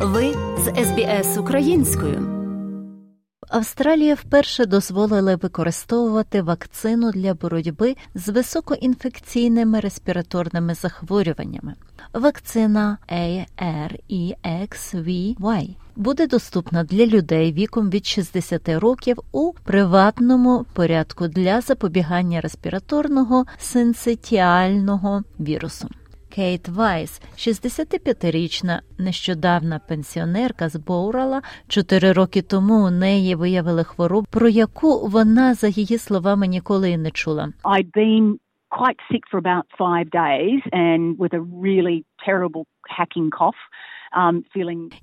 Ви з СБС українською. Австралія вперше дозволила використовувати вакцину для боротьби з високоінфекційними респіраторними захворюваннями. Вакцина AREXVY буде доступна для людей віком від 60 років у приватному порядку для запобігання респіраторного синцитіального вірусу. Кейт Вайс, 65-річна нещодавна пенсіонерка з Боурала, чотири роки тому у неї виявили хворобу, про яку вона, за її словами, ніколи не чула. I'd been quite sick for about five days and with a really terrible hacking cough. Um,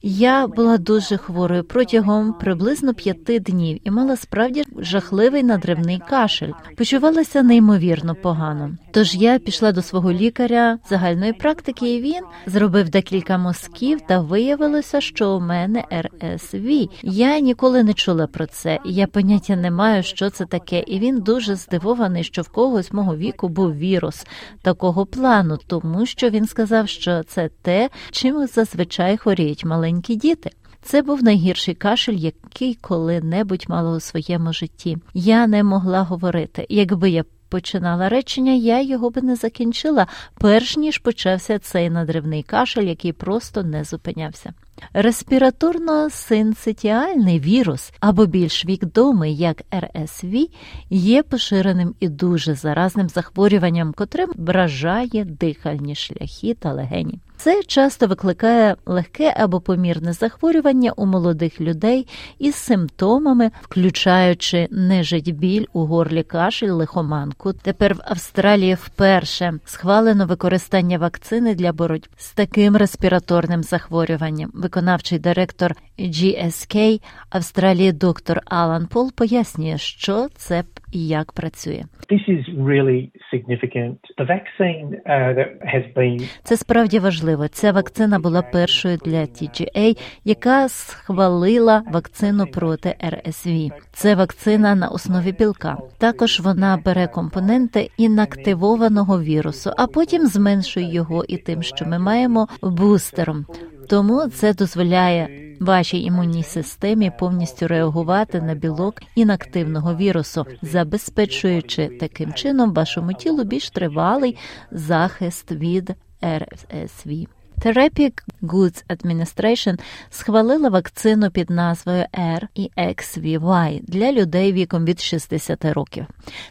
Я була дуже хворою протягом приблизно п'яти днів і мала справді жахливий надривний кашель. Почувалася неймовірно погано. Тож я пішла до свого лікаря загальної практики, і він зробив декілька мазків, та виявилося, що у мене РСВ. Я ніколи не чула про це, і я поняття не маю, що це таке. І він дуже здивований, що в когось мого віку був вірус такого плану, тому що він сказав, що це те, чим зазвичай хворіють маленькі діти. Це був найгірший кашель, який коли-небудь мала у своєму житті. Я не могла говорити. Якби я починала речення, я його би не закінчила, перш ніж почався цей надривний кашель, який просто не зупинявся. Респіраторно-синцитіальний вірус або більш відомий як РСВ є поширеним і дуже заразним захворюванням, котрим вражає дихальні шляхи та легені. Це часто викликає легке або помірне захворювання у молодих людей із симптомами, включаючи нежить біль у горлі кашель, лихоманку. Тепер в Австралії вперше схвалено використання вакцини для боротьби з таким респіраторним захворюванням. Виконавчий директор GSK Австралії доктор Алан Пол пояснює, що це і як працює. This is really significant. The vaccine uh, that has been... Це справді важливо. Ця вакцина була першою для TGA, яка схвалила вакцину проти РСВ. Це вакцина на основі білка. Також вона бере компоненти інактивованого вірусу, а потім зменшує його і тим, що ми маємо бустером. Тому це дозволяє вашій імунній системі повністю реагувати на білок інактивного вірусу, забезпечуючи таким чином вашому тілу більш тривалий захист від РСВ. Therapeutic Goods Administration схвалила вакцину під назвою REXVY для людей віком від 60 років.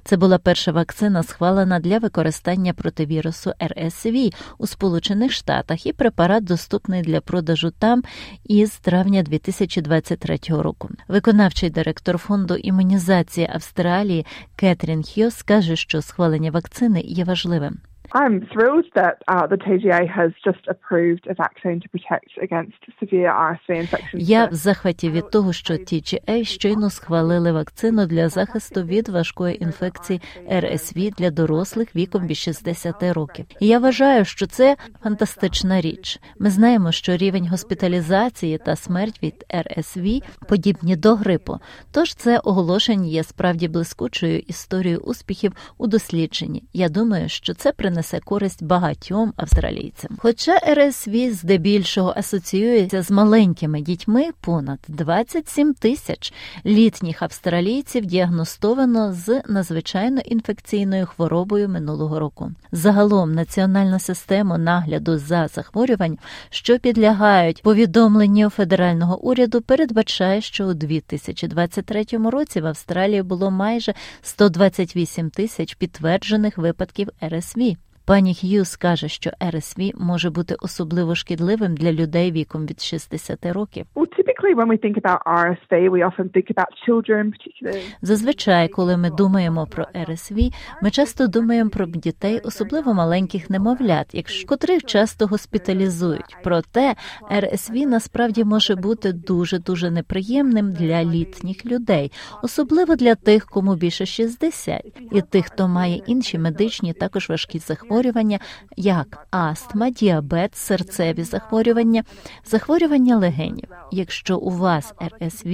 Це була перша вакцина, схвалена для використання проти вірусу RSV у Сполучених Штатах, і препарат доступний для продажу там із травня 2023 року. Виконавчий директор фонду імунізації Австралії Кетрін Хьос каже, що схвалення вакцини є важливим. I'm thrilled that uh, the TGA has just approved a vaccine to protect against severe RSV infections. Я в захваті від того, що TGA щойно схвалили вакцину для захисту від важкої інфекції РСВ для дорослих віком від 60 років. І я вважаю, що це фантастична річ. Ми знаємо, що рівень госпіталізації та смерть від РСВ подібні до грипу. Тож це оголошення є справді блискучою історією успіхів у дослідженні. Я думаю, що це принесе принесе користь багатьом австралійцям. Хоча РСВ здебільшого асоціюється з маленькими дітьми, понад 27 тисяч літніх австралійців діагностовано з надзвичайно інфекційною хворобою минулого року. Загалом національна система нагляду за захворювань, що підлягають повідомленню федерального уряду, передбачає, що у 2023 році в Австралії було майже 128 тисяч підтверджених випадків РСВ. Пані Х'юз каже, що РСВ може бути особливо шкідливим для людей віком від 60 років. Зазвичай, коли ми думаємо про РСВ, ми часто думаємо про дітей, особливо маленьких немовлят, якщо котрих часто госпіталізують. Проте РСВ насправді може бути дуже дуже неприємним для літніх людей, особливо для тих, кому більше 60, і тих, хто має інші медичні, також важкі захворювання, як астма, діабет, серцеві захворювання, захворювання легенів. Якщо якщо у вас РСВ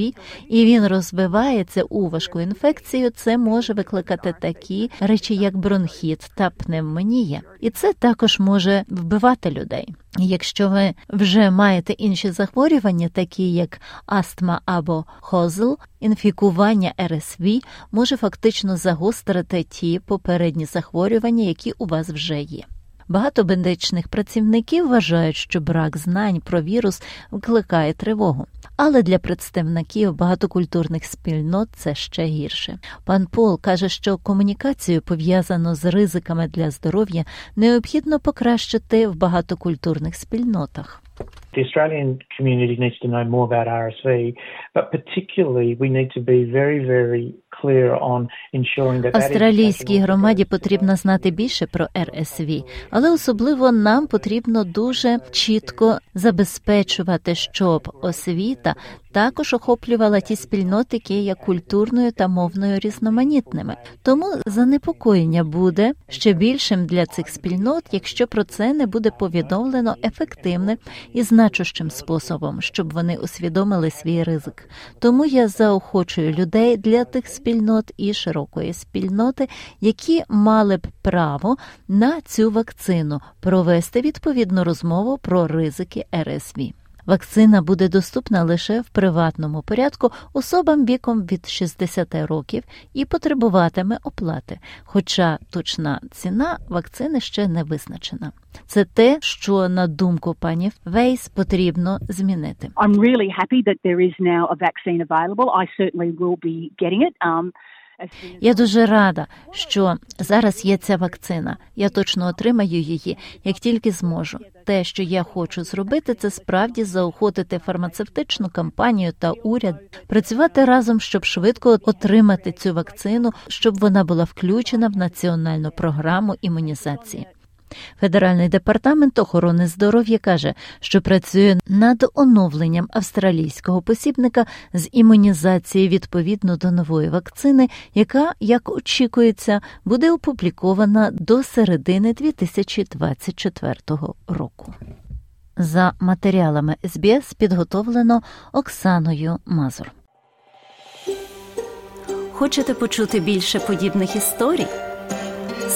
і він розбивається у важку інфекцію, це може викликати такі речі, як бронхіт та пневмонія, і це також може вбивати людей. Якщо ви вже маєте інші захворювання, такі як астма або хозл, інфікування РСВ може фактично загострити ті попередні захворювання, які у вас вже є. Багато медичних працівників вважають, що брак знань про вірус викликає тривогу. Але для представників багатокультурних спільнот це ще гірше. Пан Пол каже, що комунікацію пов'язану з ризиками для здоров'я необхідно покращити в багатокультурних спільнотах. The Australian community needs to know more about RSV, but particularly we need to be very, very Австралійській громаді потрібно знати більше про РСВ, але особливо нам потрібно дуже чітко забезпечувати, щоб освіта також охоплювала ті спільноти, які є культурною та мовною різноманітними. Тому занепокоєння буде ще більшим для цих спільнот, якщо про це не буде повідомлено ефективним і значущим способом, щоб вони усвідомили свій ризик. Тому я заохочую людей для тих спільнот і широкої спільноти, які мали б право на цю вакцину провести відповідну розмову про ризики РСВ. Вакцина буде доступна лише в приватному порядку особам віком від 60 років і потребуватиме оплати. Хоча точна ціна вакцини ще не визначена. Це те, що на думку пані Вейс потрібно змінити. I'm really happy that there is now a vaccine available. I certainly will be getting it. Um, я дуже рада, що зараз є ця вакцина. Я точно отримаю її, як тільки зможу. Те, що я хочу зробити, це справді заохотити фармацевтичну кампанію та уряд працювати разом, щоб швидко отримати цю вакцину, щоб вона була включена в національну програму імунізації. Федеральний департамент охорони здоров'я каже, що працює над оновленням австралійського посібника з імунізації відповідно до нової вакцини, яка, як очікується, буде опублікована до середини 2024 року. За матеріалами СБС підготовлено Оксаною Мазур. Хочете почути більше подібних історій?